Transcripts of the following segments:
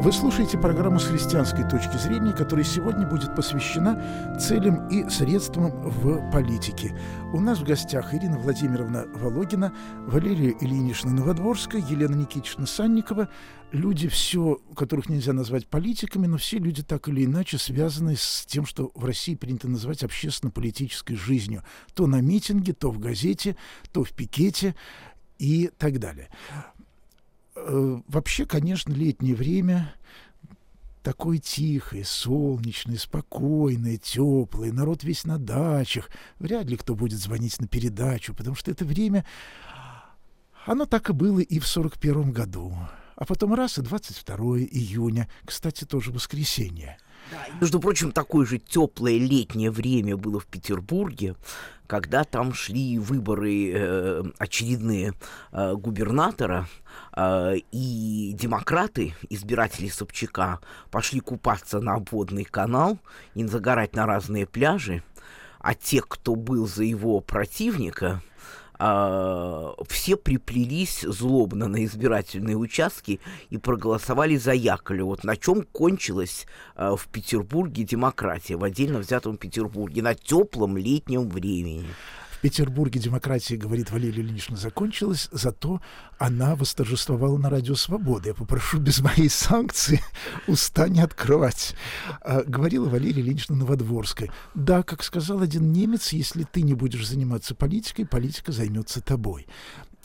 Вы слушаете программу с христианской точки зрения, которая сегодня будет посвящена целям и средствам в политике. У нас в гостях Ирина Владимировна Вологина, Валерия Ильинична Новодворская, Елена Никитична Санникова. Люди все, которых нельзя назвать политиками, но все люди так или иначе связаны с тем, что в России принято называть общественно-политической жизнью. То на митинге, то в газете, то в пикете и так далее. Э, вообще, конечно, летнее время такое тихое, солнечное, спокойное, теплое, народ весь на дачах. Вряд ли кто будет звонить на передачу, потому что это время, оно так и было и в сорок первом году. А потом раз и 22 июня, кстати, тоже воскресенье. Между прочим, такое же теплое летнее время было в Петербурге, когда там шли выборы э, очередные э, губернатора, э, и демократы, избиратели Собчака, пошли купаться на обводный канал и загорать на разные пляжи, а те, кто был за его противника, э, все приплелись злобно на избирательные участки и проголосовали за Яковлева. Вот на чем кончилась э, в Петербурге демократия, в отдельно взятом Петербурге, на теплом летнем времени. В Петербурге демократия, говорит Валерия Ильинична, закончилась, зато она восторжествовала на радио «Свобода». Я попрошу без моей санкции уста не открывать. А, говорила Валерия Ильинична Новодворская. Да, как сказал один немец, если ты не будешь заниматься политикой, политика займется тобой.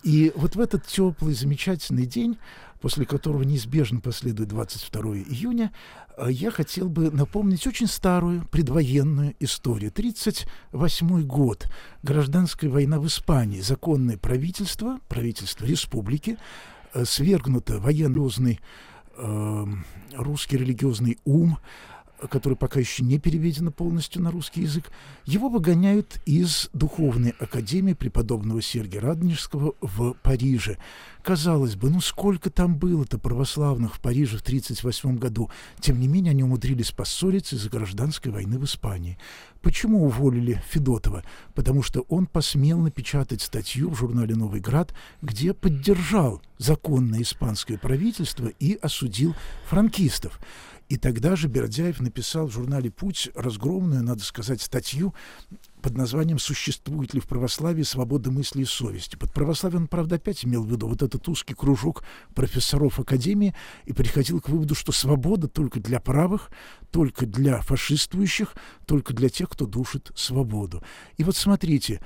И вот в этот теплый, замечательный день после которого неизбежно последует 22 июня, э, я хотел бы напомнить очень старую предвоенную историю. 1938 год. Гражданская война в Испании. Законное правительство, правительство республики, э, свергнуто военный э, русский религиозный ум, который пока еще не переведено полностью на русский язык, его выгоняют из Духовной Академии преподобного Сергия Радонежского в Париже. Казалось бы, ну сколько там было-то православных в Париже в 1938 году. Тем не менее, они умудрились поссориться из-за гражданской войны в Испании. Почему уволили Федотова? Потому что он посмел напечатать статью в журнале «Новый град», где поддержал законное испанское правительство и осудил франкистов. И тогда же Бердяев написал в журнале «Путь» разгромную, надо сказать, статью под названием «Существует ли в православии свобода мысли и совести?». Под православием он, правда, опять имел в виду вот этот узкий кружок профессоров Академии и приходил к выводу, что свобода только для правых, только для фашистующих, только для тех, кто душит свободу. И вот смотрите,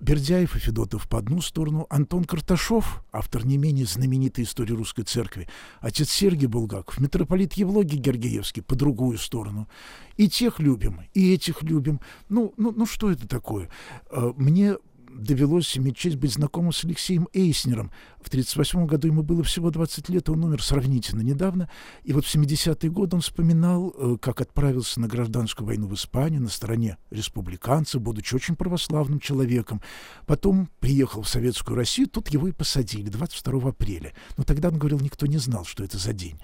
Бердяев и Федотов по одну сторону, Антон Карташов, автор не менее знаменитой истории русской церкви, отец Сергий Булгаков, митрополит Евлогий Гергиевский по другую сторону. И тех любим, и этих любим. Ну, ну, ну что это такое? А, мне довелось иметь честь быть знакомым с Алексеем Эйснером. В 1938 году ему было всего 20 лет, он умер сравнительно недавно. И вот в 70-е годы он вспоминал, э, как отправился на гражданскую войну в Испанию на стороне республиканцев, будучи очень православным человеком. Потом приехал в Советскую Россию, тут его и посадили 22 апреля. Но тогда, он говорил, никто не знал, что это за день.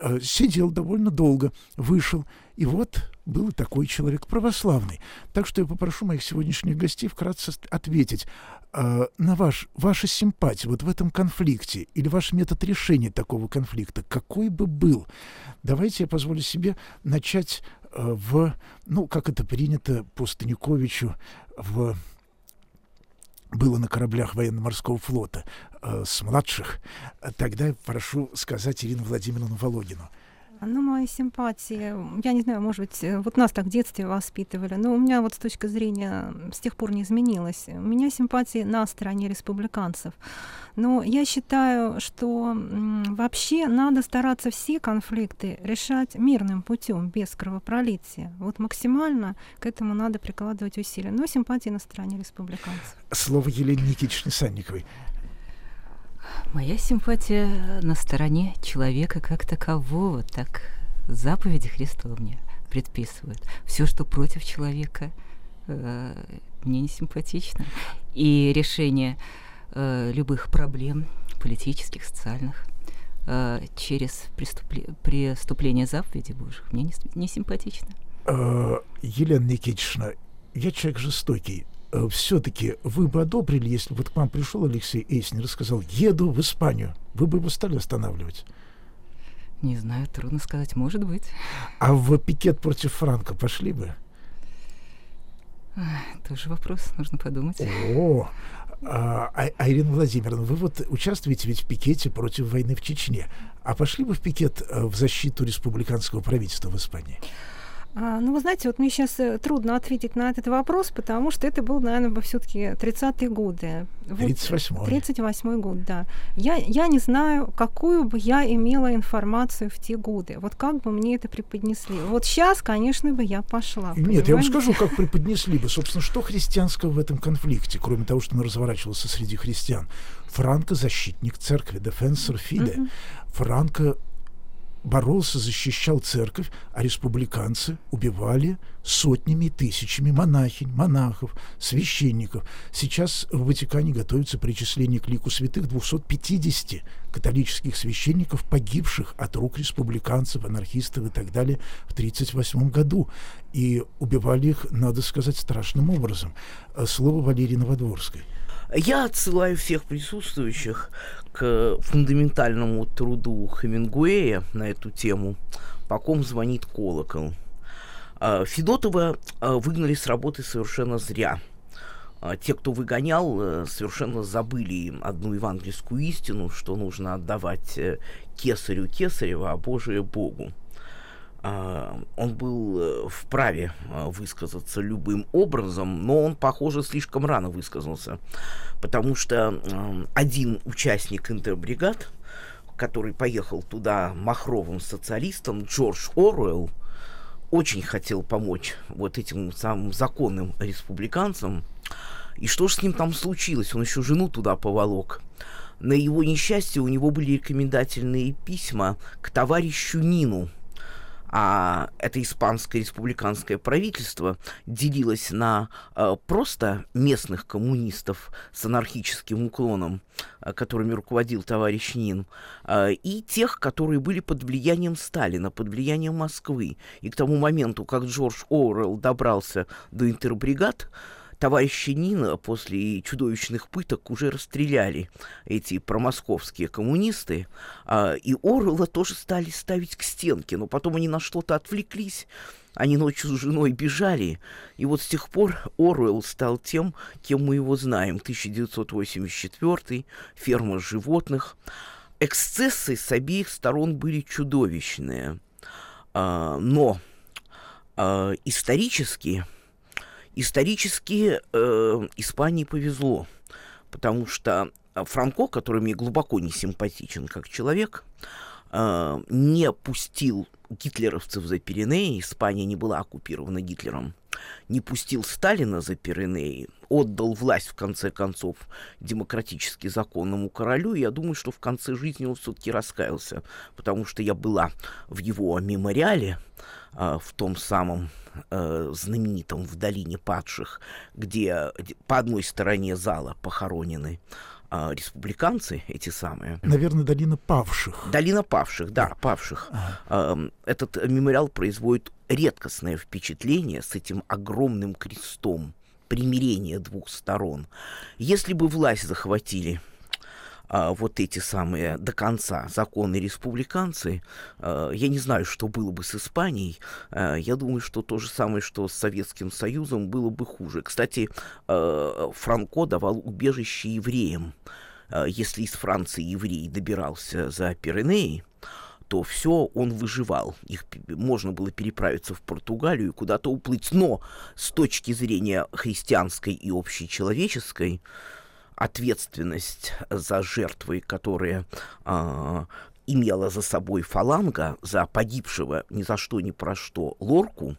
Э, сидел довольно долго, вышел, и вот был такой человек православный. Так что я попрошу моих сегодняшних гостей вкратце ответить э, на ваш, ваша симпатия вот в этом конфликте или ваш метод решения такого конфликта, какой бы был. Давайте я позволю себе начать э, в, ну, как это принято по Станиковичу, в было на кораблях военно-морского флота э, с младших, тогда прошу сказать Ирину Владимировну Вологину. Ну, мои симпатии, я не знаю, может быть, э, вот нас так в детстве воспитывали, но у меня вот с точки зрения с тех пор не изменилось. У меня симпатии на стороне республиканцев. Но я считаю, что вообще надо стараться все конфликты решать мирным путем, без кровопролития. Вот максимально к этому надо прикладывать усилия. Но симпатии на стороне республиканцев. Слово Елене Никитичне Санниковой. Моя симпатия на стороне человека как такового, так заповеди Христова мне предписывают. Все, что против человека, э, мне не симпатично. И решение э, любых проблем политических, социальных э, через преступле- преступление заповедей Божьих мне не, симпатично. Елена Никитична, я человек жестокий. Э, все-таки вы бы одобрили, если вот к вам пришел Алексей Эйснер и сказал, еду в Испанию, вы бы его стали останавливать? Не знаю, трудно сказать, может быть. А в пикет против Франка пошли бы? Тоже вопрос, нужно подумать. О, а, а, Ирина Владимировна, вы вот участвуете ведь в пикете против войны в Чечне. А пошли бы в пикет э, в защиту республиканского правительства в Испании? А, ну, вы знаете, вот мне сейчас э, трудно ответить на этот вопрос, потому что это был, наверное, все-таки 30-е годы. 38-й. 38-й год, да. Я, я не знаю, какую бы я имела информацию в те годы. Вот как бы мне это преподнесли. Вот сейчас, конечно, бы я пошла. Нет, понимаете? я вам скажу, как преподнесли бы. Собственно, что христианского в этом конфликте, кроме того, что он разворачивался среди христиан? Франко – защитник церкви, defensor fide. Uh-huh. Франко боролся, защищал церковь, а республиканцы убивали сотнями и тысячами монахинь, монахов, священников. Сейчас в Ватикане готовится причисление к лику святых 250 католических священников, погибших от рук республиканцев, анархистов и так далее в 1938 году. И убивали их, надо сказать, страшным образом. Слово Валерии Новодворской. Я отсылаю всех присутствующих к фундаментальному труду Хемингуэя на эту тему «По ком звонит колокол». А, Федотова а, выгнали с работы совершенно зря. А, те, кто выгонял, э, совершенно забыли одну евангельскую истину, что нужно отдавать э, кесарю кесарева, а Божие Богу. А, он был э, вправе а, высказаться любым образом, но он, похоже, слишком рано высказался, потому что один участник интербригад, который поехал туда махровым социалистом, Джордж Оруэлл, очень хотел помочь вот этим самым законным республиканцам. И что же с ним там случилось? Он еще жену туда поволок. На его несчастье у него были рекомендательные письма к товарищу Нину – а это испанское республиканское правительство делилось на э, просто местных коммунистов с анархическим уклоном, э, которыми руководил товарищ Нин, э, и тех, которые были под влиянием Сталина, под влиянием Москвы. И к тому моменту, как Джордж Оуэлл добрался до интербригад, товарища Нина после чудовищных пыток уже расстреляли эти промосковские коммунисты, а, и Орла тоже стали ставить к стенке, но потом они на что-то отвлеклись, они ночью с женой бежали, и вот с тех пор Оруэлл стал тем, кем мы его знаем. 1984, ферма животных. Эксцессы с обеих сторон были чудовищные. А, но а, исторически Исторически э, Испании повезло, потому что Франко, который мне глубоко не симпатичен как человек, э, не пустил гитлеровцев за Пиренеи, Испания не была оккупирована Гитлером, не пустил Сталина за Пиренеи, отдал власть, в конце концов, демократически законному королю, я думаю, что в конце жизни он все-таки раскаялся, потому что я была в его мемориале, э, в том самом э, знаменитом в долине падших, где по одной стороне зала похоронены э, республиканцы, эти самые. Наверное, долина павших. Долина павших, да, да. павших. Ага. Этот мемориал производит редкостное впечатление с этим огромным крестом примирения двух сторон. Если бы власть захватили а, вот эти самые до конца законы республиканцы, а, я не знаю, что было бы с Испанией. А, я думаю, что то же самое, что с Советским Союзом, было бы хуже. Кстати, а, Франко давал убежище евреям. А, если из Франции еврей добирался за Пиренеи, то все он выживал. Их можно было переправиться в Португалию и куда-то уплыть. Но с точки зрения христианской и общечеловеческой, ответственность за жертвы, которые а, имела за собой фаланга, за погибшего ни за что ни про что Лорку,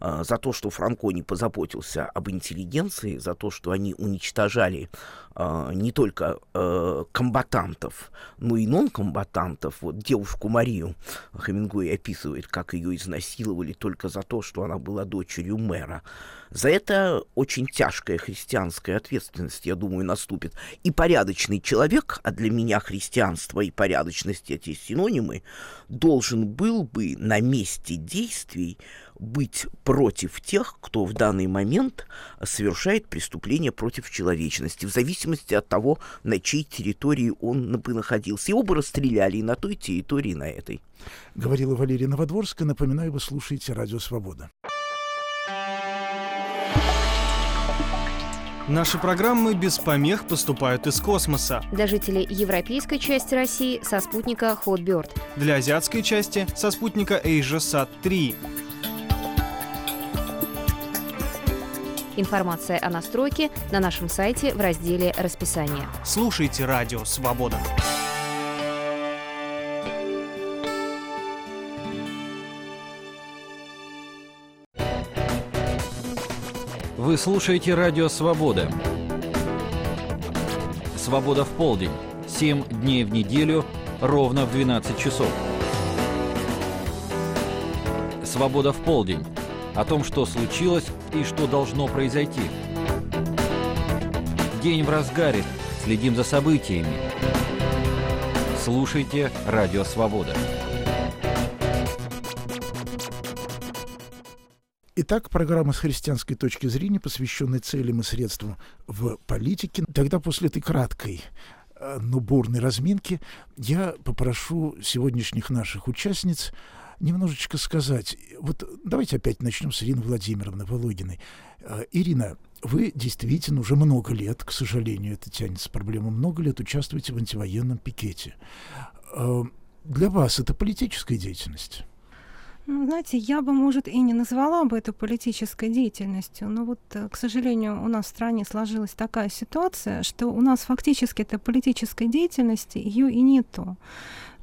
за то, что Франко не позаботился об интеллигенции, за то, что они уничтожали а, не только а, комбатантов, но и нон-комбатантов. Вот девушку Марию Хемингуэй описывает, как ее изнасиловали только за то, что она была дочерью мэра. За это очень тяжкая христианская ответственность, я думаю, наступит. И порядочный человек, а для меня христианство и порядочность эти синонимы, должен был бы на месте действий быть против тех, кто в данный момент совершает преступление против человечности, в зависимости от того, на чьей территории он бы находился. Его бы расстреляли и на той территории, и на этой. Говорила Валерия Новодворская. Напоминаю, вы слушаете «Радио Свобода». Наши программы без помех поступают из космоса. Для жителей европейской части России со спутника Hotbird. Для азиатской части со спутника AsiaSat-3. Информация о настройке на нашем сайте в разделе «Расписание». Слушайте «Радио Свобода». Вы слушаете «Радио Свобода». «Свобода в полдень». Семь дней в неделю, ровно в 12 часов. «Свобода в полдень» о том, что случилось и что должно произойти. День в разгаре. Следим за событиями. Слушайте «Радио Свобода». Итак, программа с христианской точки зрения, посвященная целям и средствам в политике. Тогда после этой краткой э, но бурной разминки я попрошу сегодняшних наших участниц немножечко сказать. Вот давайте опять начнем с Ирины Владимировны Вологиной. Э, Ирина, вы действительно уже много лет, к сожалению, это тянется проблема, много лет участвуете в антивоенном пикете. Э, для вас это политическая деятельность? Ну, знаете, я бы, может, и не назвала бы это политической деятельностью, но вот, э, к сожалению, у нас в стране сложилась такая ситуация, что у нас фактически это политической деятельности, ее и нету.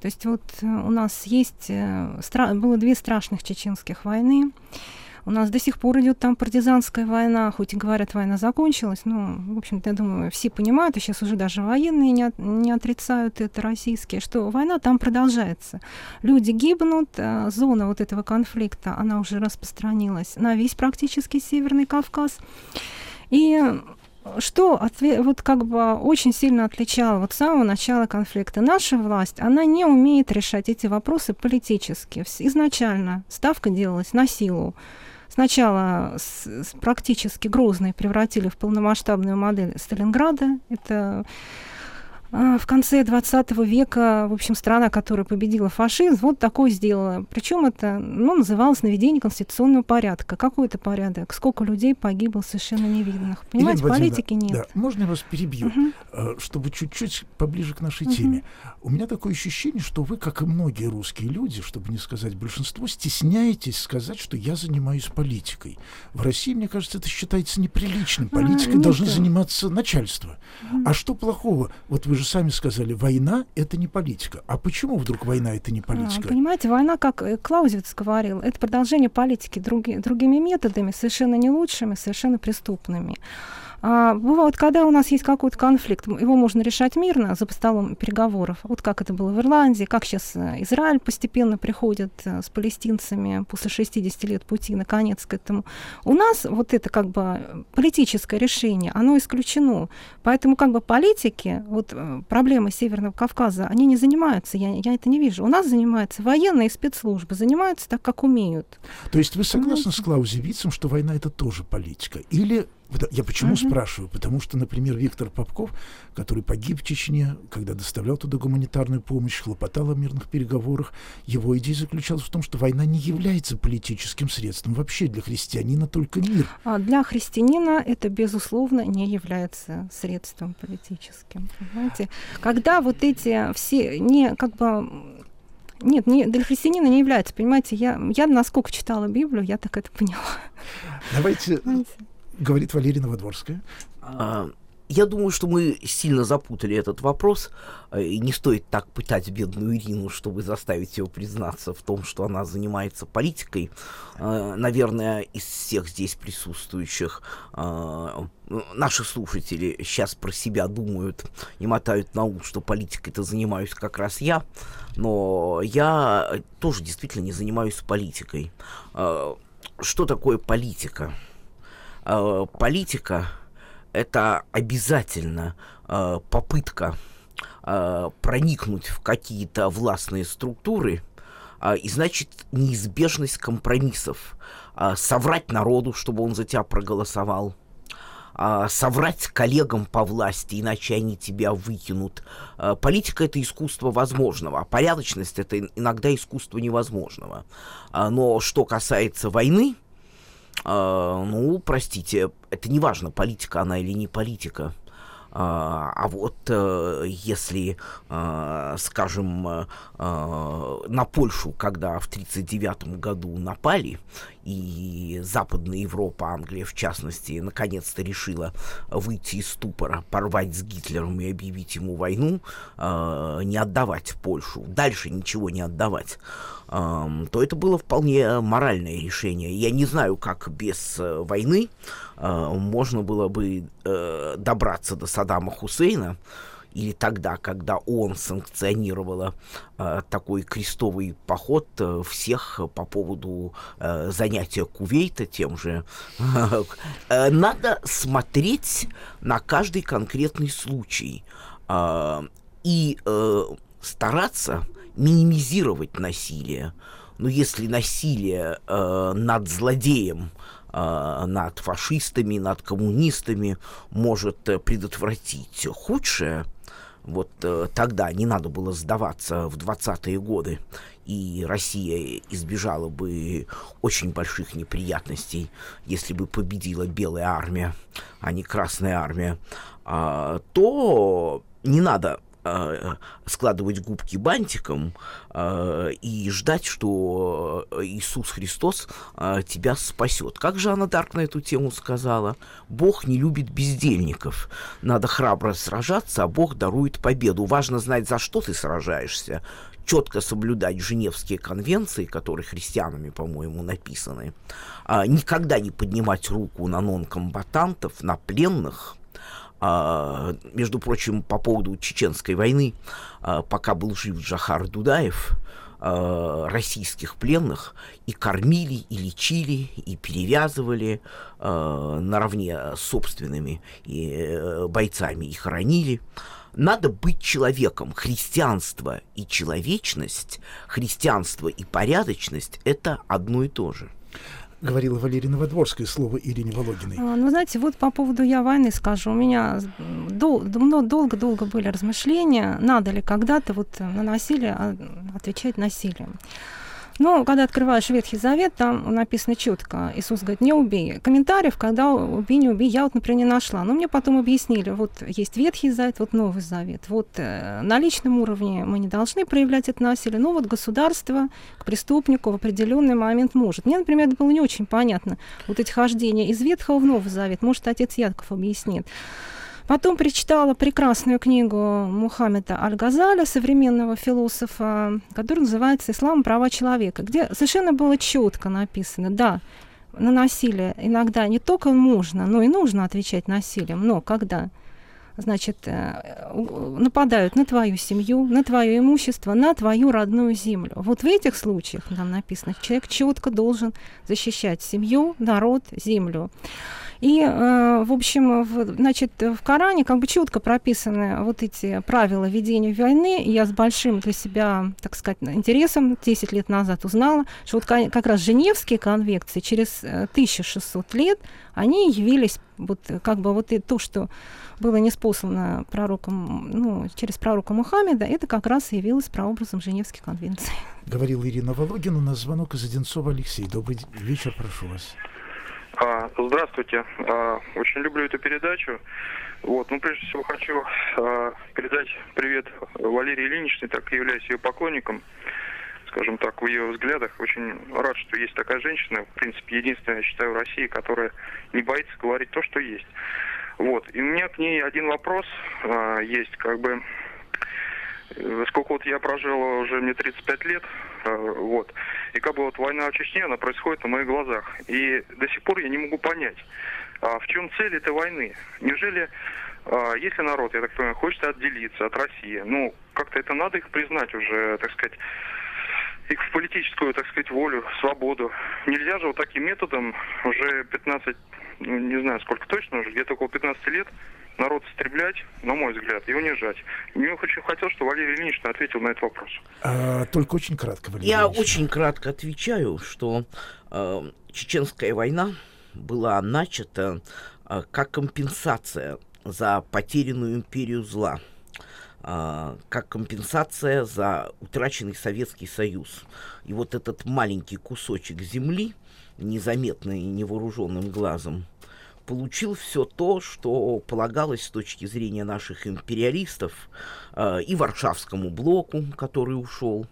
То есть вот э, у нас есть, э, было две страшных чеченских войны, у нас до сих пор идет там партизанская война, хоть и говорят, война закончилась, но, в общем-то, я думаю, все понимают, и сейчас уже даже военные не, от, не отрицают это российские, что война там продолжается. Люди гибнут, а зона вот этого конфликта, она уже распространилась на весь практически Северный Кавказ. И что вот как бы очень сильно отличало вот с самого начала конфликта. Наша власть, она не умеет решать эти вопросы политически. Изначально ставка делалась на силу. Сначала с, с практически Грозный превратили в полномасштабную модель Сталинграда. Это в конце 20 века, в общем, страна, которая победила фашизм, вот такое сделала. Причем это, ну, называлось наведение конституционного порядка. Какой это порядок? Сколько людей погибло совершенно невиданных? Понимаете, Елена политики нет. Да, можно я вас перебью, угу. чтобы чуть-чуть поближе к нашей угу. теме? У меня такое ощущение, что вы, как и многие русские люди, чтобы не сказать большинство, стесняетесь сказать, что я занимаюсь политикой. В России, мне кажется, это считается неприличным. Политикой а, должны заниматься начальство. Угу. А что плохого? Вот вы же сами сказали, война — это не политика. А почему вдруг война — это не политика? А, понимаете, война, как э, Клаузевиц говорил, это продолжение политики други, другими методами, совершенно не лучшими, совершенно преступными. А, бывает, когда у нас есть какой-то конфликт, его можно решать мирно за столом переговоров. Вот как это было в Ирландии, как сейчас э, Израиль постепенно приходит э, с палестинцами после 60 лет пути, наконец, к этому. У нас вот это как бы политическое решение, оно исключено. Поэтому как бы политики, вот э, проблемы Северного Кавказа, они не занимаются, я, я это не вижу. У нас занимаются военные спецслужбы, занимаются так, как умеют. То есть вы согласны Понимаете? с Клаузевицем, что война это тоже политика? Или я почему uh-huh. спрашиваю? Потому что, например, Виктор Попков, который погиб в Чечне, когда доставлял туда гуманитарную помощь, хлопотал о мирных переговорах, его идея заключалась в том, что война не является политическим средством. Вообще для христианина только мир. А для христианина это, безусловно, не является средством политическим. Понимаете? Когда вот эти все не как бы нет, не, для христианина не является. Понимаете, я, я насколько читала Библию, я так это поняла. Давайте Понимаете? Говорит Валерия Новодворская. А, я думаю, что мы сильно запутали этот вопрос, э, и не стоит так пытать бедную Ирину, чтобы заставить ее признаться в том, что она занимается политикой. А, наверное, из всех здесь присутствующих а, наши слушатели сейчас про себя думают и мотают на ум, что политикой-то занимаюсь как раз я, но я тоже действительно не занимаюсь политикой. Что такое политика? Э, политика это обязательно э, попытка э, проникнуть в какие-то властные структуры, и значит неизбежность компромиссов. Соврать народу, чтобы он за тебя проголосовал, соврать коллегам по власти, иначе они тебя выкинут. Политика это искусство возможного, а порядочность это иногда искусство невозможного. Но что касается войны, ну, простите, это не важно, политика она или не политика. А, а вот э, если, э, скажем, э, на Польшу, когда в 1939 году напали, и Западная Европа, Англия в частности, наконец-то решила выйти из ступора, порвать с Гитлером и объявить ему войну, не отдавать Польшу, дальше ничего не отдавать, то это было вполне моральное решение. Я не знаю, как без войны можно было бы добраться до Саддама Хусейна, или тогда, когда ООН санкционировала э, такой крестовый поход э, всех по поводу э, занятия Кувейта тем же, э, надо смотреть на каждый конкретный случай э, и э, стараться минимизировать насилие. Но если насилие э, над злодеем э, над фашистами, над коммунистами может э, предотвратить худшее, вот э, тогда не надо было сдаваться в 20-е годы, и Россия избежала бы очень больших неприятностей, если бы победила Белая армия, а не Красная армия, э, то не надо складывать губки бантиком э, и ждать, что Иисус Христос э, тебя спасет. Как же Анна Дарк на эту тему сказала? Бог не любит бездельников. Надо храбро сражаться, а Бог дарует победу. Важно знать, за что ты сражаешься четко соблюдать Женевские конвенции, которые христианами, по-моему, написаны, а, никогда не поднимать руку на нонкомбатантов, на пленных, а, между прочим, по поводу чеченской войны, а, пока был жив Джахар Дудаев, а, российских пленных и кормили, и лечили, и перевязывали а, наравне с собственными и, э, бойцами, и хоронили. Надо быть человеком. Христианство и человечность, христианство и порядочность – это одно и то же говорила Валерия Новодворская, слово Ирине Володиной. А, ну, знаете, вот по поводу «я войны» скажу. У меня долго-долго были размышления, надо ли когда-то вот на насилие а, отвечать насилием. Но когда открываешь Ветхий Завет, там написано четко, Иисус говорит, не убей. Комментариев, когда убей, не убей, я вот, например, не нашла. Но мне потом объяснили, вот есть Ветхий Завет, вот Новый Завет. Вот э, на личном уровне мы не должны проявлять это насилие, но вот государство к преступнику в определенный момент может. Мне, например, это было не очень понятно, вот эти хождения из Ветхого в Новый Завет. Может, отец Яков объяснит. Потом прочитала прекрасную книгу Мухаммеда Аль-Газаля, современного философа, которая называется «Ислам. Права человека», где совершенно было четко написано, да, на насилие иногда не только можно, но и нужно отвечать насилием, но когда значит, э, нападают на твою семью, на твое имущество, на твою родную землю. Вот в этих случаях нам написано, человек четко должен защищать семью, народ, землю. И, э, в общем, в, значит, в Коране как бы четко прописаны вот эти правила ведения войны. Я с большим для себя, так сказать, интересом 10 лет назад узнала, что вот как раз Женевские конвекции через 1600 э, лет, они явились вот как бы вот и то, что было неспослано пророком, ну, через пророка Мухаммеда, это как раз и явилось прообразом Женевских конвенций. Говорила Ирина Володина, на звонок из Одинцова Алексей. Добрый вечер, прошу вас. А, здравствуйте. А, очень люблю эту передачу. Вот, ну, прежде всего хочу а, передать привет Валерии Ильиничне, так и являюсь ее поклонником, скажем так, в ее взглядах. Очень рад, что есть такая женщина, в принципе, единственная, я считаю, в России, которая не боится говорить то, что есть. Вот, и у меня к ней один вопрос а, есть, как бы, Э, сколько вот я прожил уже мне 35 лет, э, вот, и как бы вот война в Чечне, она происходит на моих глазах. И до сих пор я не могу понять, а в чем цель этой войны? Неужели, а, если народ, я так понимаю, хочет отделиться от России, ну, как-то это надо их признать уже, так сказать, их в политическую, так сказать, волю, свободу. Нельзя же вот таким методом уже 15, ну, не знаю, сколько точно, уже где-то около 15 лет народ истреблять, на мой взгляд, и унижать. Мне очень хотел, чтобы Валерий Ильич ответил на этот вопрос. А, только очень кратко, Валерий Я Ильич. очень кратко отвечаю, что э, Чеченская война была начата э, как компенсация за потерянную империю зла, как компенсация за утраченный Советский Союз. И вот этот маленький кусочек земли, незаметный невооруженным глазом, получил все то, что полагалось с точки зрения наших империалистов э, и Варшавскому блоку, который ушел,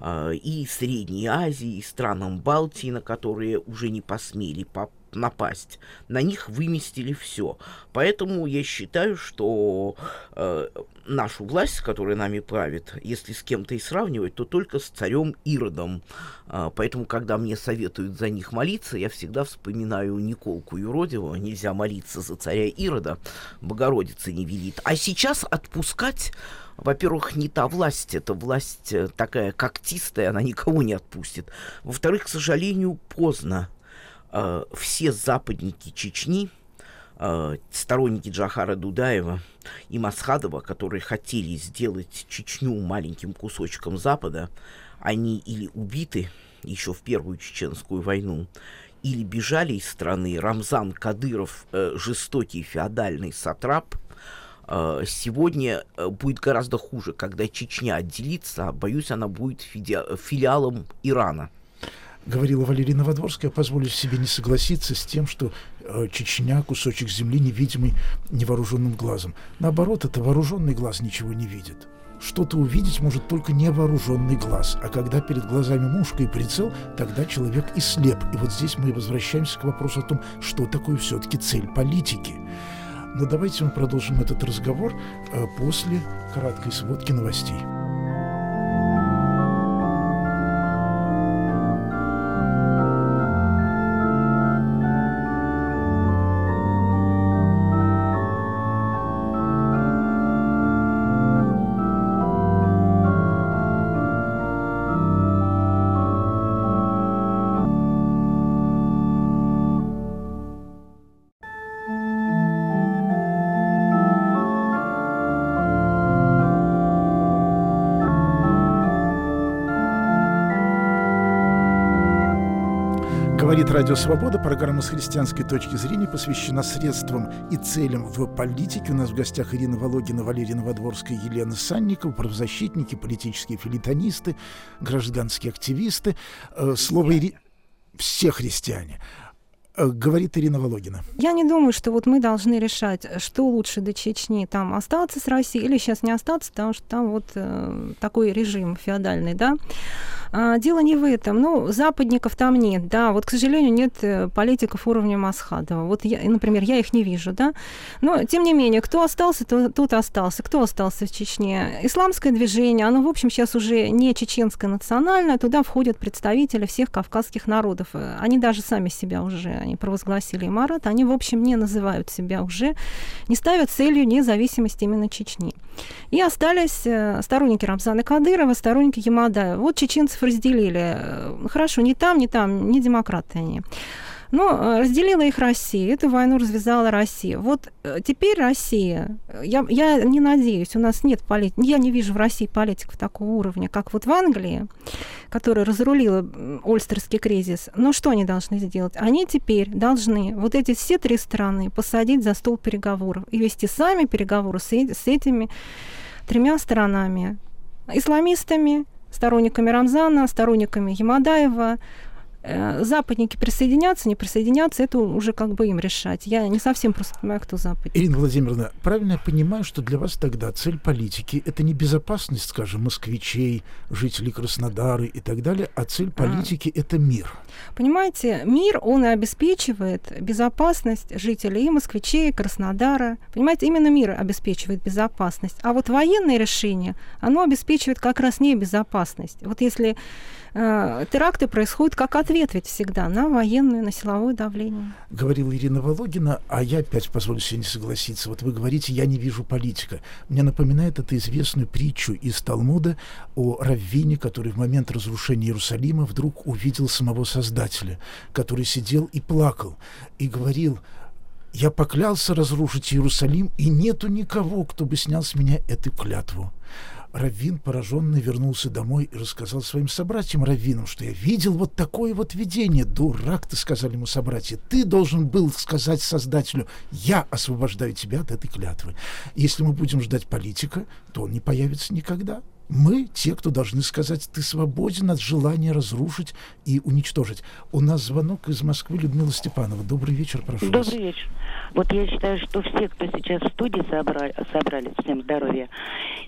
э, и Средней Азии, и странам Балтии, на которые уже не посмели по напасть. На них выместили все. Поэтому я считаю, что э, нашу власть, которая нами правит, если с кем-то и сравнивать, то только с царем Иродом. Э, поэтому, когда мне советуют за них молиться, я всегда вспоминаю Николку Юродиву. Нельзя молиться за царя Ирода, Богородица не велит. А сейчас отпускать во-первых, не та власть, это власть э, такая когтистая, она никого не отпустит. Во-вторых, к сожалению, поздно. Э, все западники Чечни, э, сторонники Джахара Дудаева и Масхадова, которые хотели сделать Чечню маленьким кусочком Запада, они или убиты еще в Первую Чеченскую войну, или бежали из страны. Рамзан Кадыров, э, жестокий феодальный сатрап, э, сегодня э, будет гораздо хуже, когда Чечня отделится, боюсь, она будет филиалом Ирана. Говорила Валерия Новодворская, позволю себе не согласиться с тем, что э, Чечня – кусочек земли, невидимый невооруженным глазом. Наоборот, это вооруженный глаз ничего не видит. Что-то увидеть может только невооруженный глаз. А когда перед глазами мушка и прицел, тогда человек и слеп. И вот здесь мы возвращаемся к вопросу о том, что такое все-таки цель политики. Но давайте мы продолжим этот разговор э, после краткой сводки новостей. Радио Свобода. Программа с христианской точки зрения посвящена средствам и целям в политике. У нас в гостях Ирина Вологина, Валерия Новодворская, Елена Санникова, правозащитники, политические филитонисты, гражданские активисты. Э, Слово Ири... все христиане. Э, Говорит Ирина Вологина. Я не думаю, что вот мы должны решать, что лучше до Чечни, там остаться с Россией или сейчас не остаться, потому что там вот э, такой режим феодальный, да. А, дело не в этом. Ну, западников там нет, да. Вот, к сожалению, нет э, политиков уровня Масхадова. Вот, я, например, я их не вижу, да. Но, тем не менее, кто остался, то, тот остался. Кто остался в Чечне? Исламское движение, оно, в общем, сейчас уже не чеченское национальное, туда входят представители всех кавказских народов. Э, Они даже сами себя уже, они провозгласили имарат, они, в общем, не называют себя уже, не ставят целью независимость именно Чечни. И остались э, сторонники Рамзана Кадырова, сторонники Ямадаева. Вот чеченцев разделили. Э, Хорошо, не там, не там, не демократы они. Но э, разделила их Россия, эту войну развязала Россия. Вот э, теперь Россия, я, я не надеюсь, у нас нет политики, я не вижу в России политиков такого уровня, как вот в Англии, которая разрулила Ольстерский кризис. Но что они должны сделать? Они теперь должны вот эти все три страны посадить за стол переговоров и вести сами переговоры с, с этими тремя сторонами. Исламистами, сторонниками Рамзана, сторонниками Ямадаева, западники присоединятся, не присоединятся, это уже как бы им решать. Я не совсем просто понимаю, кто западник. Ирина Владимировна, правильно я понимаю, что для вас тогда цель политики – это не безопасность, скажем, москвичей, жителей Краснодара и так далее, а цель политики – это мир? Понимаете, мир, он и обеспечивает безопасность жителей и москвичей, и Краснодара. Понимаете, именно мир обеспечивает безопасность. А вот военное решение, оно обеспечивает как раз не безопасность. Вот если э, теракты происходят как ответ ведь всегда на военное, на силовое давление. Говорила Ирина Вологина, а я опять позволю себе не согласиться. Вот вы говорите, я не вижу политика. Мне напоминает это известную притчу из Талмуда о Раввине, который в момент разрушения Иерусалима вдруг увидел самого Создателя, который сидел и плакал, и говорил, Я поклялся разрушить Иерусалим, и нету никого, кто бы снял с меня эту клятву. Раввин, пораженный, вернулся домой и рассказал своим собратьям-раввинам, что я видел вот такое вот видение. «Дурак ты», — сказали ему собратья, — «ты должен был сказать Создателю, я освобождаю тебя от этой клятвы». Если мы будем ждать политика, то он не появится никогда. Мы те, кто должны сказать, ты свободен от желания разрушить и уничтожить. У нас звонок из Москвы Людмила Степанова. Добрый вечер, прошу Добрый вас. вечер. Вот я считаю, что все, кто сейчас в студии собрали, собрались, всем здоровья,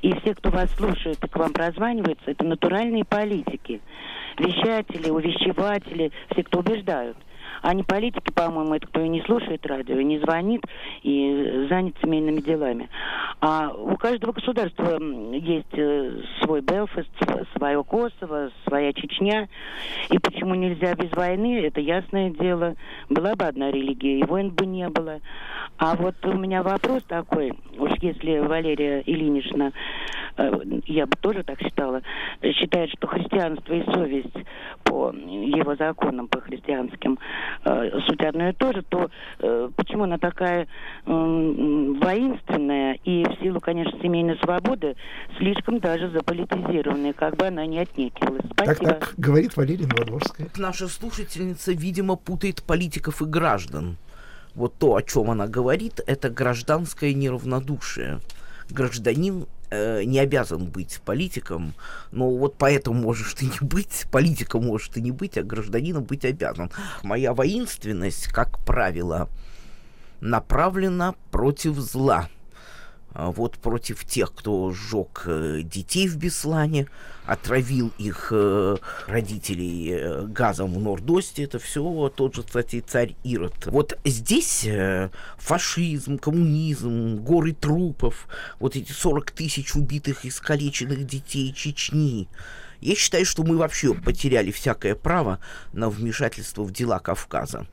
и все, кто вас слушает и к вам прозванивается, это натуральные политики. Вещатели, увещеватели, все, кто убеждают. А не политики, по-моему, это кто и не слушает радио, и не звонит, и занят семейными делами. А у каждого государства есть э, свой Белфаст, св- свое Косово, своя Чечня. И почему нельзя без войны, это ясное дело. Была бы одна религия, и войн бы не было. А вот у меня вопрос такой, уж если Валерия Ильинична, э, я бы тоже так считала, считает, что христианство и совесть по его законам, по христианским, э, суть одно и то же, то э, почему она такая м, воинственная и в силу, конечно, семейной свободы слишком даже заполитизированная, как бы она не отнекивалась. Так, Спасибо. так, говорит Валерия Новодворская. Наша слушательница, видимо, путает политиков и граждан. Вот то, о чем она говорит, это гражданское неравнодушие. Гражданин э, не обязан быть политиком, но вот поэтому можешь ты не быть, политиком можешь ты не быть, а гражданином быть обязан. Моя воинственность, как правило, направлена против зла. А Вот против тех, кто сжег э, детей в Беслане, отравил их э, родителей э, газом в Нордосте, это все тот же, кстати, царь Ирод. Вот здесь фашизм, коммунизм, горы трупов, вот эти 40 тысяч убитых и искалеченных детей Чечни. Я считаю, что мы вообще потеряли всякое право на вмешательство в дела Кавказа.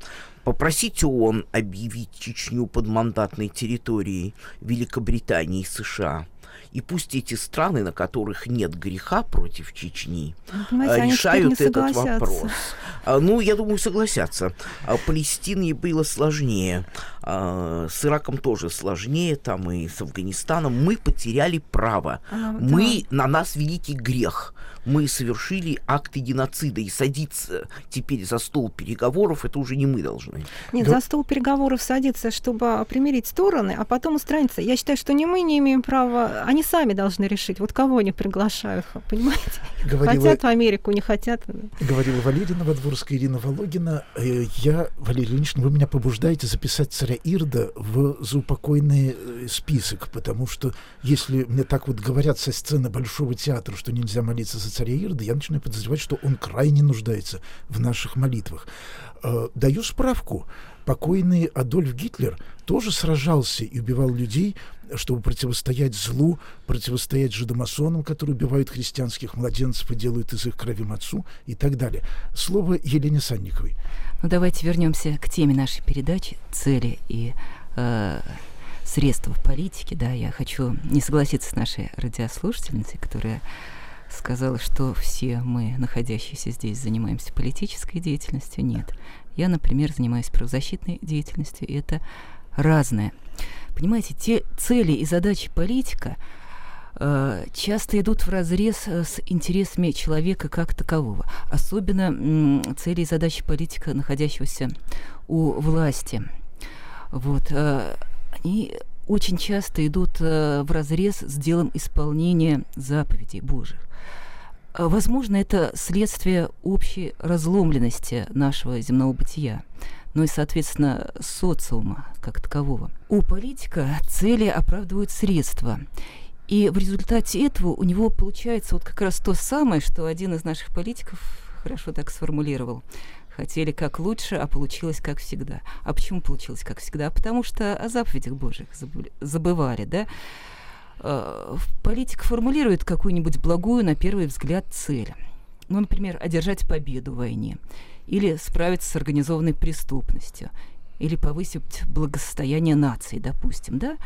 Попросите ООН объявить Чечню подмандатной территорией Великобритании и США. И пусть эти страны, на которых нет греха против Чечни, понимаете, они теперь решают этот вопрос. А, Ну, я думаю, согласятся. А Палестине было сложнее. А, С Ираком тоже сложнее, там и с Афганистаном. Мы потеряли право. А, да. Мы, на нас великий грех. Мы совершили акты геноцида. И садиться теперь за стол переговоров, это уже не мы должны. Нет, Да. за стол переговоров садиться, чтобы примирить стороны, а потом устраниться. Я считаю, что не мы не имеем права, они сами должны решить, вот кого они приглашают, понимаете? Говорила, Хотят в Америку, не хотят. говорила Валерия Новодворская, Ирина Вологина. Э, Я, Валерия Ильинична, вы меня побуждаете записать царя Ирда в заупокойный э, список, потому что если мне так вот говорят со сцены Большого театра, что нельзя молиться за царя Ирда, я начинаю подозревать, что он крайне нуждается в наших молитвах. Э, Даю справку. Покойный Адольф Гитлер тоже сражался и убивал людей, чтобы противостоять злу, противостоять жидомасонам, которые убивают христианских младенцев и делают из их крови мацу и так далее. Слово Елене Санниковой. Ну, давайте вернемся к теме нашей передачи цели и э, средства в политике. Да, я хочу не согласиться с нашей радиослушательницей, которая сказала, что все мы, находящиеся здесь, занимаемся политической деятельностью. Нет. Я, например, занимаюсь правозащитной деятельностью, и это разное. Понимаете, те цели и задачи политика э, часто идут в разрез э, с интересами человека как такового. Особенно м, цели и задачи политика, находящегося у власти. Вот, э, они очень часто идут э, в разрез с делом исполнения заповедей Божьих. А, Возможно, это следствие общей разломленности нашего земного бытия, ну и, соответственно, социума как такового. У политика цели оправдывают средства. И в результате этого у него получается вот как раз то самое, что один из наших политиков хорошо так сформулировал. Хотели как лучше, а получилось как всегда. А почему получилось как всегда? Потому что о заповедях Божьих забыли- забывали, да? Э, Политик формулирует какую-нибудь благую, на первый взгляд, цель. Ну, например, одержать победу в войне, или справиться с организованной преступностью, или повысить благосостояние нации, допустим, да?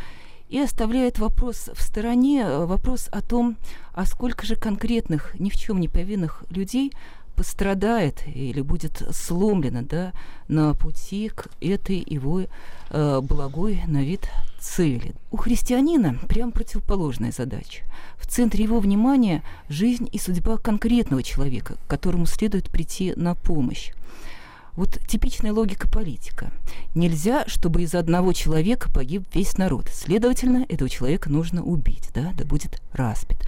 И оставляет вопрос в стороне, э, вопрос о том, а сколько же конкретных, ни в чем не повинных людей пострадает или будет сломлена да, на пути к этой его э, благой на вид цели. У христианина прям противоположная задача. В центре его внимания жизнь и судьба конкретного человека, которому следует прийти на помощь. Вот типичная логика политика. Нельзя, чтобы из одного человека погиб весь народ. Следовательно, этого человека нужно убить, да, да будет распят.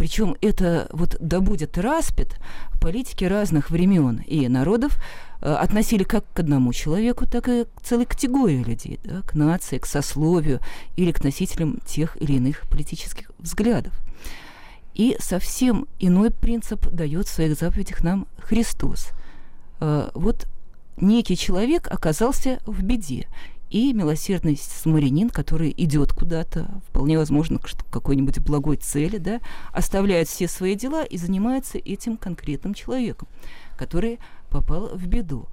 Причем это вот да будет распят политики разных времен и народов э, относили как к одному человеку, так и к целой категории людей, да, к нации, к сословию или к носителям тех или иных политических взглядов. И совсем иной принцип дает в своих заповедях нам Христос. Э, вот некий человек оказался в беде, и милосердный самарянин, который идет куда-то, вполне возможно, к какой-нибудь благой цели, да, оставляет все свои дела и занимается этим конкретным человеком, который попал в беду.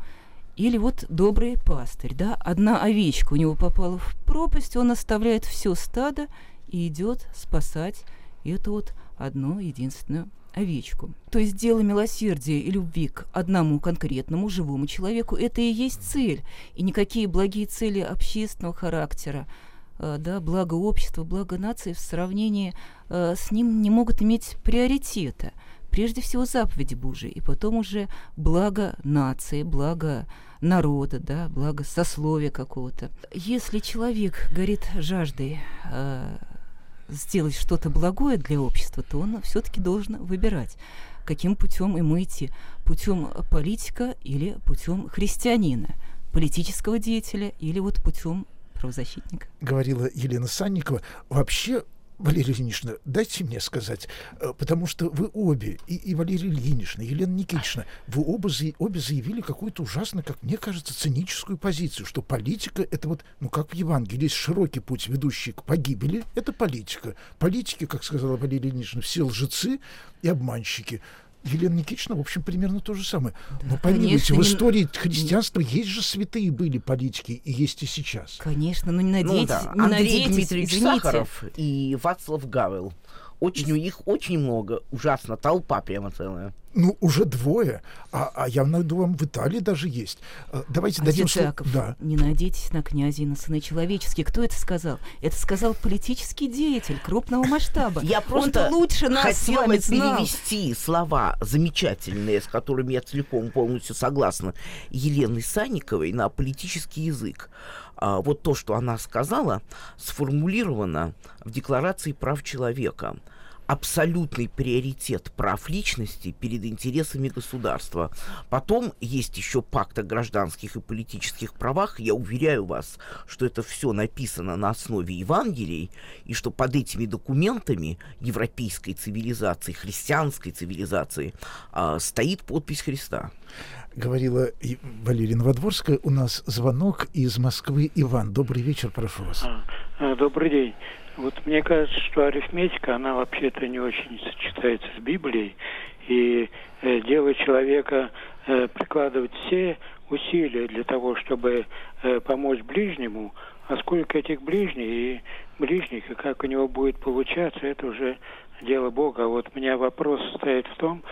Или вот добрый пастырь, да, одна овечка у него попала в пропасть, он оставляет все стадо и идет спасать эту вот одну единственную овечку. То есть дело милосердия и любви к одному конкретному живому человеку – это и есть цель. И никакие благие цели общественного характера, э, да, благо общества, благо нации в сравнении э, с ним не могут иметь приоритета. Прежде всего заповеди Божии, и потом уже благо нации, благо народа, да, благо сословия какого-то. Если человек горит жаждой э, сделать что-то благое для общества, то он все-таки должен выбирать, каким путем ему идти. Путем политика или путем христианина, политического деятеля или вот путем правозащитника. Говорила Елена Санникова. Вообще Валерия Ильинична, дайте мне сказать, э, потому что вы обе, и, и Валерия Ильинична, и Елена Никитична, вы оба, обе заявили какую-то ужасно, как мне кажется, циническую позицию, что политика — это вот, ну, как в Евангелии, есть широкий путь, ведущий к погибели, это политика. Политики, как сказала Валерия Ильинична, все лжецы и обманщики. Елена Никитична, в общем, примерно то же самое. Да, Но помилуйте, в истории не... христианства есть же святые были политики, и есть и сейчас. Конечно, но не надейтесь, ну, да. не Андрей надейтесь, Дмитриевич извините. Сахаров и Вацлав Гавел. Очень у них очень много, ужасно, толпа прямо целая. Ну, уже двое. А, а я найду вам в Италии даже есть. А, давайте Отец дадим слово. Да. Не надейтесь на князя и на сыны человеческие. Кто это сказал? Это сказал политический деятель крупного масштаба. Я просто лучше нас хотела перевести слова замечательные, с которыми я целиком полностью согласна, Елены Санниковой на политический язык. А, вот то, что она сказала, сформулировано в Декларации прав человека абсолютный приоритет прав личности перед интересами государства. Потом есть еще пакт о гражданских и политических правах. Я уверяю вас, что это все написано на основе Евангелий, и что под этими документами европейской цивилизации, христианской цивилизации э, стоит подпись Христа говорила Валерия Новодворская. У нас звонок из Москвы. Иван, добрый вечер, прошу вас. А, а, добрый день. Вот мне кажется, что арифметика, она вообще-то не очень сочетается с Библией. И э, дело человека э, прикладывать все усилия для того, чтобы э, помочь ближнему, а сколько этих ближних и ближних, и как у него будет получаться, это уже дело Бога. А вот у меня вопрос состоит в том,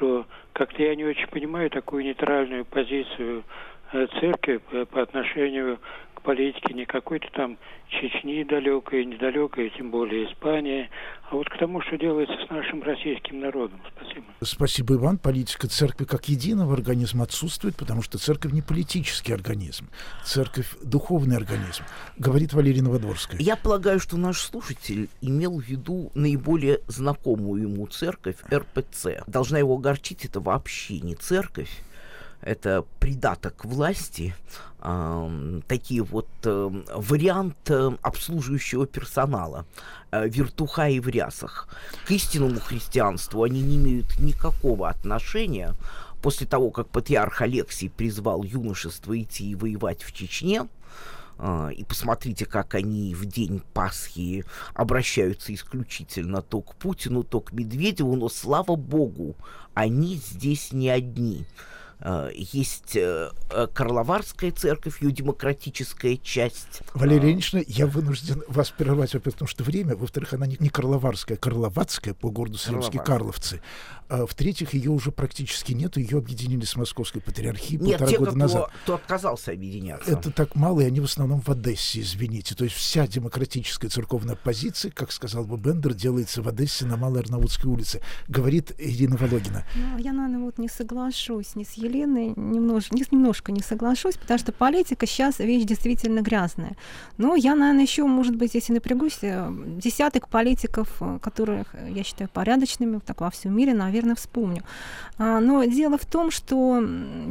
что как-то я не очень понимаю такую нейтральную позицию э, церкви по отношению политике не какой-то там Чечни далекой, недалекой, тем более Испания, а вот к тому, что делается с нашим российским народом. Спасибо. Спасибо, Иван. Политика церкви как единого организма отсутствует, потому что церковь не политический организм. Церковь — духовный организм, говорит Валерия Новодворская. Я полагаю, что наш слушатель имел в виду наиболее знакомую ему церковь РПЦ. Должна его огорчить, это вообще не церковь, это придаток власти, э, такие вот э, вариант э, обслуживающего персонала, э, вертуха и в рясах. К истинному христианству они не имеют никакого отношения. После того, как патриарх Алексий призвал юношество идти и воевать в Чечне, Uh, и посмотрите, как они в день Пасхи обращаются исключительно то к Путину, то к Медведеву, но слава богу, они здесь не одни Э, есть э, э, Карловарская церковь, ее демократическая часть. Валерия Ильинична, я вынужден вас прервать, во-первых, потому что время, во-вторых, она не, Карловарская, а Карловацкая по городу Сремские Карловцы. А, в-третьих, ее уже практически нет, ее объединили с Московской патриархией нет, полтора те, года кто, назад. кто отказался объединяться. Это так мало, и они в основном в Одессе, извините. То есть вся демократическая церковная позиция, как сказал бы Бендер, делается в Одессе на Малой Арнаутской улице, говорит Ирина Володина. Ну, я, наверное, вот не соглашусь ни с Еленой, немножко, не, немножко не соглашусь, потому что политика сейчас вещь действительно грязная. Но я, наверное, еще, может быть, если напрягусь, э, десяток политиков, э, которых я считаю порядочными так во всем мире, наверное, вспомню. А, но дело в том, что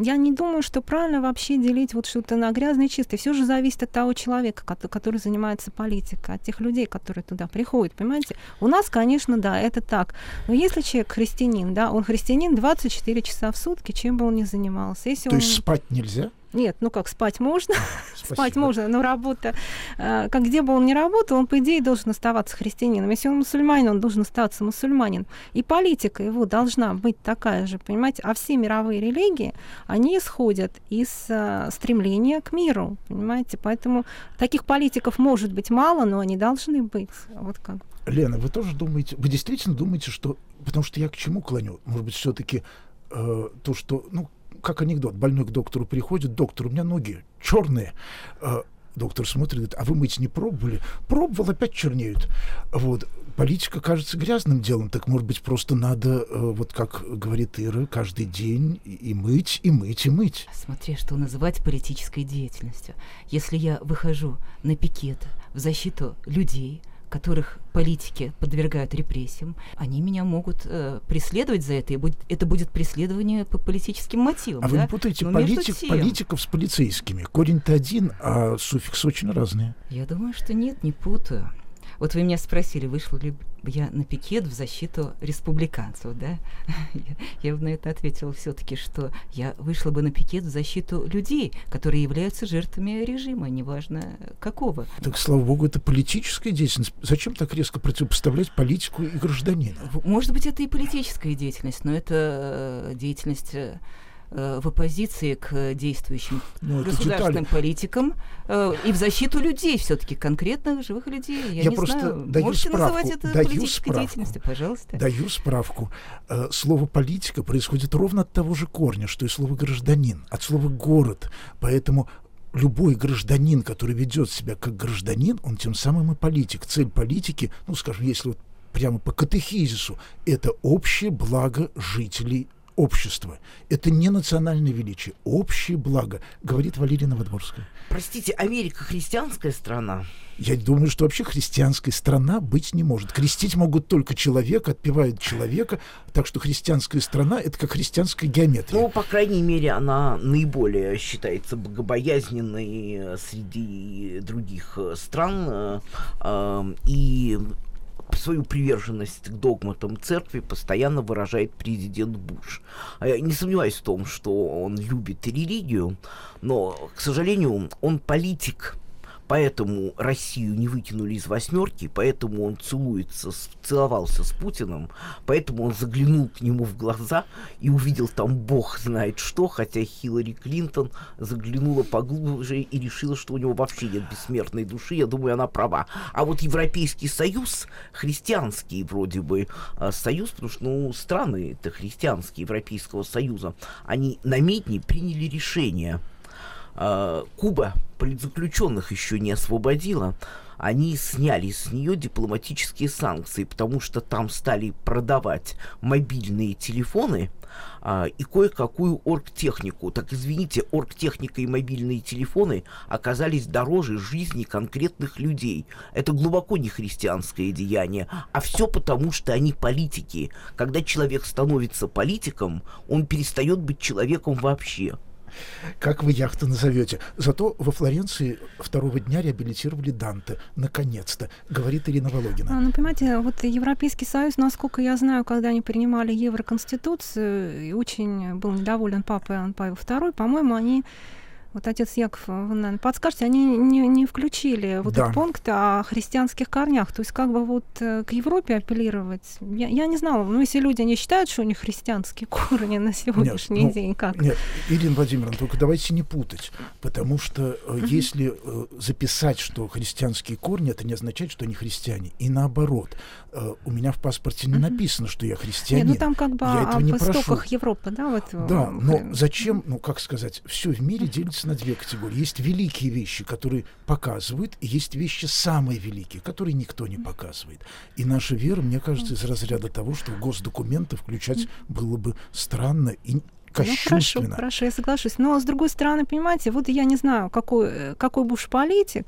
я не думаю, что правильно вообще делить вот что-то на грязное и чистое. Все же зависит от того человека, который занимается политикой, от тех людей, которые туда приходят, понимаете? У нас, конечно, да, это так. Но если человек христианин, да, он христианин 24 часа в сутки, чем бы он ни занимался. Если То он... есть спать нельзя? Нет, ну как, спать можно, спать можно, но работа, э, как где бы он ни работал, он, по идее, должен оставаться христианином. Если он мусульманин, он должен оставаться мусульманин. И политика его должна быть такая же, понимаете? А все мировые религии, они исходят из э, стремления к миру, понимаете? Поэтому таких политиков может быть мало, но они должны быть. Вот как. Лена, вы тоже думаете, вы действительно думаете, что... Потому что я к чему клоню? Может быть, все-таки э, то, что... Ну, как анекдот. Больной к доктору приходит, доктор, у меня ноги черные. А, доктор смотрит, говорит, а вы мыть не пробовали? Пробовал, опять чернеют. Вот. Политика кажется грязным делом, так, может быть, просто надо, э, вот как говорит Ира, каждый день и мыть, и мыть, и мыть. Смотри, что называть политической деятельностью. Если я выхожу на пикет в защиту людей, которых политики подвергают репрессиям, они меня могут э, преследовать за это, и будет, это будет преследование по политическим мотивам. А да? вы не путаете Но политик, тем... политиков с полицейскими. Корень-то один, а суффиксы очень разные. Я думаю, что нет, не путаю. Вот вы меня спросили, вышла ли я на пикет в защиту республиканцев, да? я, я бы на это ответила все-таки, что я вышла бы на пикет в защиту людей, которые являются жертвами режима, неважно какого. Так, слава богу, это политическая деятельность. Зачем так резко противопоставлять политику и гражданина? Может быть, это и политическая деятельность, но это э, деятельность э, в оппозиции к действующим ну, государственным детали. политикам э, и в защиту людей, все-таки конкретных живых людей. Я, Я не просто знаю, даю можете справку, называть это даю политической справку, деятельностью, пожалуйста. Даю справку. Э, слово политика происходит ровно от того же корня, что и слово гражданин, от слова город. Поэтому любой гражданин, который ведет себя как гражданин, он тем самым и политик. Цель политики, ну, скажем, если вот прямо по катехизису, это общее благо жителей общества. Это не национальное величие, общее благо, говорит Валерия Новодворская. Простите, Америка христианская страна? Я думаю, что вообще христианская страна быть не может. Крестить могут только человека, отпевают человека, так что христианская страна — это как христианская геометрия. Ну, по крайней мере, она наиболее считается богобоязненной среди других стран. Э, и свою приверженность к догматам церкви постоянно выражает президент Буш. А я не сомневаюсь в том, что он любит религию, но, к сожалению, он политик, Поэтому Россию не выкинули из восьмерки, поэтому он целуется, целовался с Путиным, поэтому он заглянул к нему в глаза и увидел там бог знает что, хотя Хиллари Клинтон заглянула поглубже и решила, что у него вообще нет бессмертной души. Я думаю, она права. А вот Европейский Союз, христианский вроде бы а, союз, потому что ну, страны это христианские Европейского Союза, они на медне приняли решение Куба политзаключенных еще не освободила, они сняли с нее дипломатические санкции, потому что там стали продавать мобильные телефоны а, и кое-какую оргтехнику. Так извините, оргтехника и мобильные телефоны оказались дороже жизни конкретных людей. Это глубоко не христианское деяние, а все потому, что они политики. Когда человек становится политиком, он перестает быть человеком вообще. Как вы яхту назовете? Зато во Флоренции второго дня реабилитировали Данте. Наконец-то, говорит Ирина Вологина. А, ну, понимаете, вот Европейский Союз, насколько я знаю, когда они принимали Евроконституцию, и очень был недоволен Иоанн Павел II, по-моему, они Вот отец Яков, вы, наверное, подскажете, они не, не включили вот Да. этот пункт о христианских корнях, то есть как бы вот э, к Европе апеллировать. Я, я не знала, ну если люди не считают, что у них христианские корни на сегодняшний ну, день, как? Нет, Ирина Владимировна, только давайте не путать, потому что э, если э, записать, что христианские корни, это не означает, что они христиане. И наоборот, э, у меня в паспорте не написано, что я Нет, христианин. ну там как бы я этого не истоках прошу. Европы, да, вот. Да, э, но зачем, ну как сказать, все в мире делится на две категории. Есть великие вещи, которые показывают, и есть вещи самые великие, которые никто не показывает. И наша вера, мне кажется, из разряда того, что в госдокументы включать было бы странно и Ну, хорошо, кощунственно. хорошо, я соглашусь. Но, с другой стороны, понимаете, вот я не знаю, какой, э, какой будешь политик,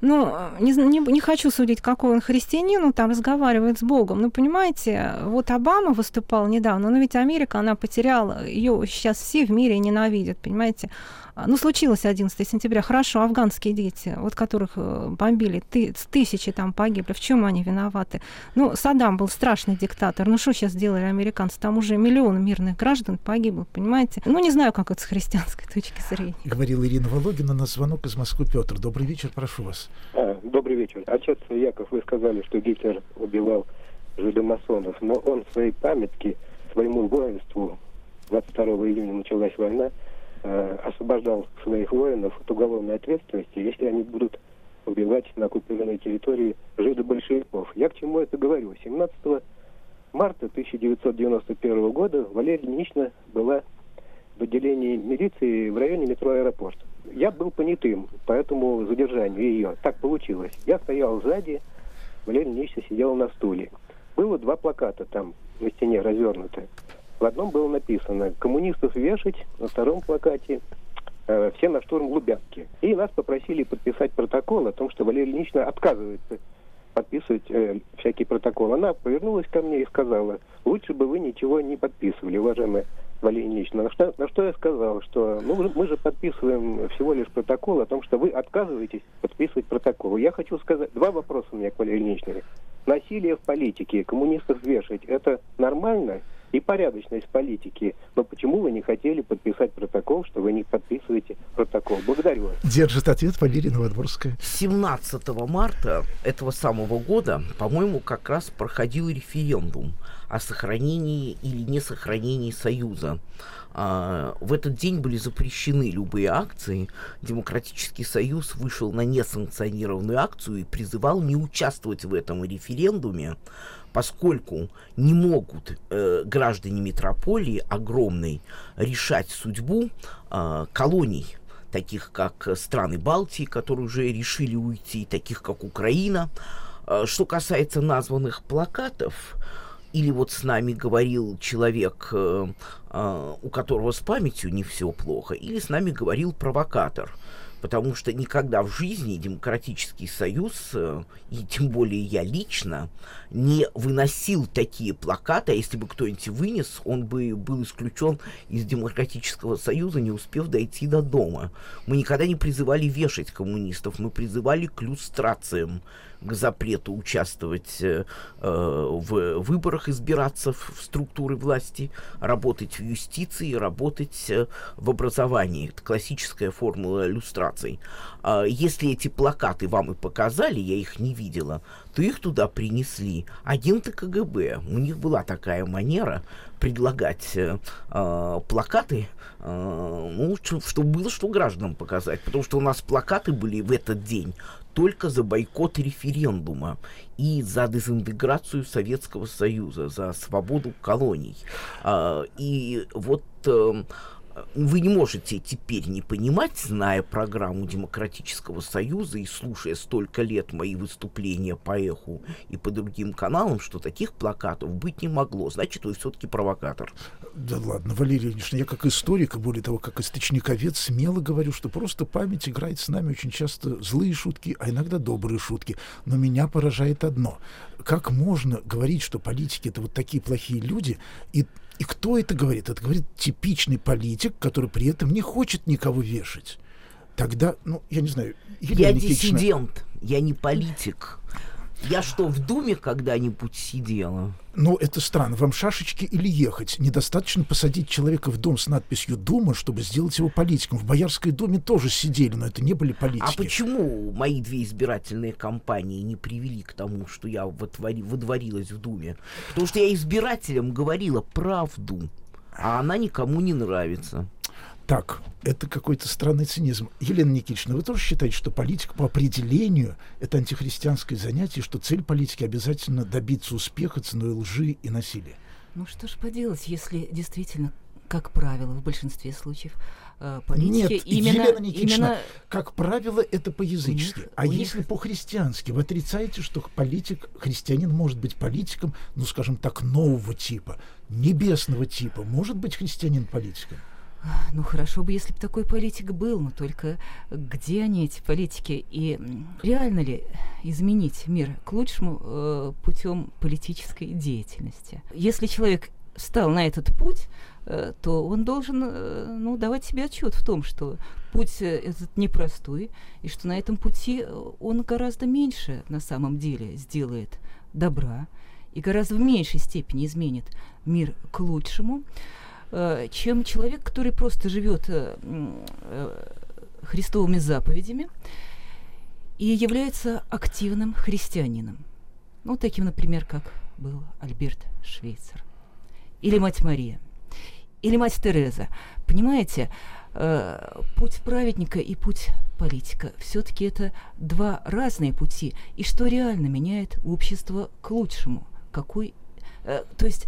ну, э, не, не, не хочу судить, какой он христианин, он там разговаривает с Богом. Но, понимаете, вот Обама выступал недавно, но ведь Америка, она потеряла, ее сейчас все в мире ненавидят, понимаете. А, Ну, случилось 11 сентября. Хорошо, афганские дети, вот которых э, бомбили, ты, тысячи там погибли. В чем они виноваты? Ну, Саддам был страшный диктатор. Ну, что сейчас сделали американцы? Там уже миллион мирных граждан погибло, понимаете? Ну, не знаю, как это с христианской точки зрения. Говорила Ирина Вологина на звонок из Москвы Петр. Добрый вечер, прошу вас. А, Добрый вечер. Отец Яков, вы сказали, что Гитлер убивал жидомасонов, но он в своей памятке своему воинству, 22 июня началась война, э, освобождал своих воинов от уголовной ответственности, если они будут убивать на оккупированной территории жидобольшевиков. Я к чему это говорю? 17 марта 1991 года Валерия Ильинична была в отделении милиции в районе метро «Аэропорт». Я был понятым по этому задержанию ее. Так получилось. Я стоял сзади, Валерия Ильинична сидела на стуле. Было два плаката там на стене развернуты. В одном было написано «Коммунистов вешать», на втором плакате э, «Все на штурм Лубянки». И нас попросили подписать протокол о том, что Валерия Ильинична отказывается подписывать э, всякий протокол. Она повернулась ко мне и сказала, лучше бы вы ничего не подписывали, уважаемая Валерия Ильинична. На что, на что я сказал, что ну, мы же подписываем всего лишь протокол о том, что вы отказываетесь подписывать протокол. Я хочу сказать, два вопроса у меня к Валерии Ильиничне. Насилие в политике, коммунистов вешать, это нормально и порядочность политики. Но почему вы не хотели подписать протокол, что вы не подписываете протокол? Благодарю вас. Держит ответ Валерия Новодворская. 17 марта этого самого года, по-моему, как раз проходил референдум о сохранении или не сохранении Союза. А, в этот день были запрещены любые акции. Демократический Союз вышел на несанкционированную акцию и призывал не участвовать в этом референдуме, поскольку не могут э, граждане метрополии огромной решать судьбу э, колоний таких как страны Балтии, которые уже решили уйти, таких как Украина. Э, Что касается названных плакатов, или вот с нами говорил человек, э, э, у которого с памятью не все плохо, или с нами говорил провокатор. Потому что никогда в жизни Демократический Союз, э, и тем более я лично, не выносил такие плакаты, а если бы кто-нибудь вынес, он бы был исключен из Демократического Союза, не успев дойти до дома. Мы никогда не призывали вешать коммунистов, мы призывали к люстрациям, к запрету участвовать э, э, в выборах, избираться в, структуры власти, работать в юстиции, работать э, в образовании. Это классическая формула иллюстраций. А если эти плакаты вам и показали, я их не видела, то их туда принесли агенты КГБ. У них была такая манера предлагать э, э, плакаты, э, ну, что- чтобы было что гражданам показать. Потому что у нас плакаты были в этот день только за бойкот референдума и за дезинтеграцию Советского Союза, за свободу колоний. А, и вот э, вы не можете теперь не понимать, зная программу Демократического Союза и слушая столько лет мои выступления по эху и по другим каналам, что таких плакатов быть не могло. Значит, вы все-таки провокатор. Да ладно, Валерий Ильич, я как историк, и более того, как источниковед, смело говорю, что просто память играет с нами очень часто злые шутки, а иногда добрые шутки. Но меня поражает одно. Как можно говорить, что политики это вот такие плохие люди, и, и кто это говорит? Это говорит типичный политик, который при этом не хочет никого вешать. Тогда, ну, я не знаю, Елена я Никитична, диссидент, я не политик. Я что, в Думе когда-нибудь сидела? Ну, это странно. Вам шашечки или ехать? Недостаточно посадить человека в дом с надписью «Дума», чтобы сделать его политиком. В Боярской думе тоже сидели, но это не были политики. А почему мои две избирательные кампании не привели к тому, что я вотвори, выдворилась в Думе? Потому что я избирателям говорила правду, а она никому не нравится. Так, это какой-то странный цинизм. Елена Никитична, вы тоже считаете, что политика по определению это антихристианское занятие, что цель политики обязательно добиться успеха ценой лжи и насилия? Ну что ж поделать, если действительно, как правило, в большинстве случаев э, политики Нет, именно, Елена Никитична, именно... как правило, это по-язычески. А них- если по-христиански? Вы отрицаете, что политик, христианин может быть политиком, ну, скажем так, нового типа, небесного типа? Может быть христианин политиком? Ну хорошо бы, если бы такой политик был, но только где они, эти политики? И реально ли изменить мир к лучшему э, путем политической деятельности? Если человек встал на этот путь, э, то он должен э, ну, давать себе отчет в том, что путь э, этот непростой, и что на этом пути э, он гораздо меньше на самом деле сделает добра и гораздо в меньшей степени изменит мир к лучшему, чем человек, который просто живет э, э, христовыми заповедями и является активным христианином. Ну, таким, например, как был Альберт Швейцер. Или мать Мария. Или мать Тереза. Понимаете, э, путь праведника и путь политика все-таки это два разные пути. И что реально меняет общество к лучшему? Какой, э, то есть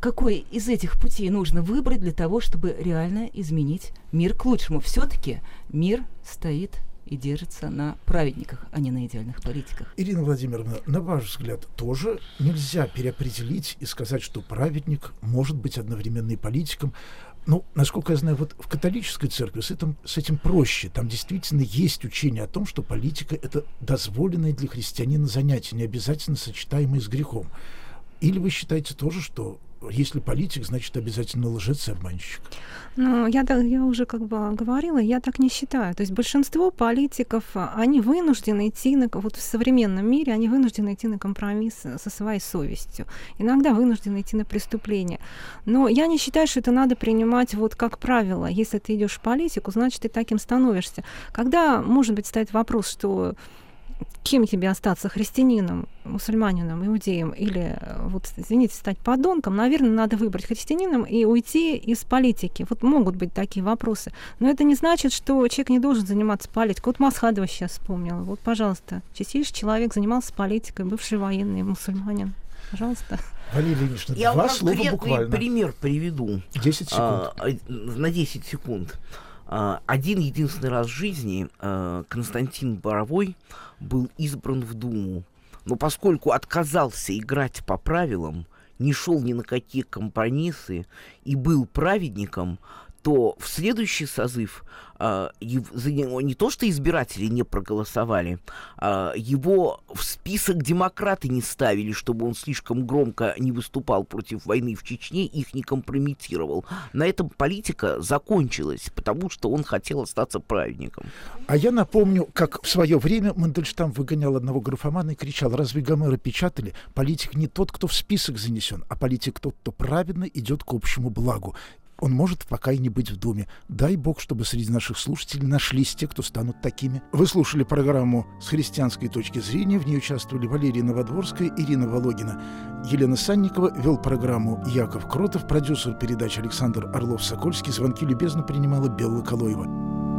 какой из этих путей нужно выбрать для того, чтобы реально изменить мир к лучшему? Все-таки мир стоит и держится на праведниках, а не на идеальных политиках. Ирина Владимировна, на ваш взгляд, тоже нельзя переопределить и сказать, что праведник может быть одновременно и политиком. Ну, насколько я знаю, вот в католической церкви с этим, с этим проще. Там действительно есть учение о том, что политика — это дозволенное для христианина занятие, не обязательно сочетаемое с грехом. Или вы считаете тоже, что если политик, значит обязательно лжец и обманщик? Ну, я, я уже как бы говорила, я так не считаю. То есть большинство политиков, они вынуждены идти на, вот в современном мире, они вынуждены идти на компромисс со своей совестью. Иногда вынуждены идти на преступление. Но я не считаю, что это надо принимать вот как правило. Если ты идешь в политику, значит, ты таким становишься. Когда, может быть, стоит вопрос, что кем тебе остаться, христианином, мусульманином, иудеем или, э, вот, извините, стать подонком, наверное, надо выбрать христианином и уйти из политики. Вот могут быть такие вопросы. Но это не значит, что человек не должен заниматься политикой. Вот Масхадова сейчас вспомнила. Вот, пожалуйста, чистейший человек занимался политикой, бывший военный мусульманин. Пожалуйста. Валерия Ильинична, Я два вам слова буквально. пример приведу. 10 секунд. А, а, на 10 секунд. А, Один единственный раз в жизни а, Константин Боровой был избран в Думу. Но поскольку отказался играть по правилам, не шел ни на какие компромиссы и был праведником, то в следующий созыв а, него не то что избиратели не проголосовали, а, его в список демократы не ставили, чтобы он слишком громко не выступал против войны в Чечне, их не компрометировал. На этом политика закончилась, потому что он хотел остаться праведником. А я напомню, как в свое время Мандельштам выгонял одного графомана и кричал, разве Гомера печатали? Политик не тот, кто в список занесен, а политик тот, кто праведно идет к общему благу. Он может пока и не быть в Думе. Дай Бог, чтобы среди наших слушателей нашлись те, кто станут такими. Вы слушали программу «С христианской точки зрения». В ней участвовали Валерия Новодворская, Ирина Вологина. Елена Санникова вел программу Яков Кротов, продюсер передачи Александр Орлов-Сокольский. Звонки любезно принимала Белла Калоева.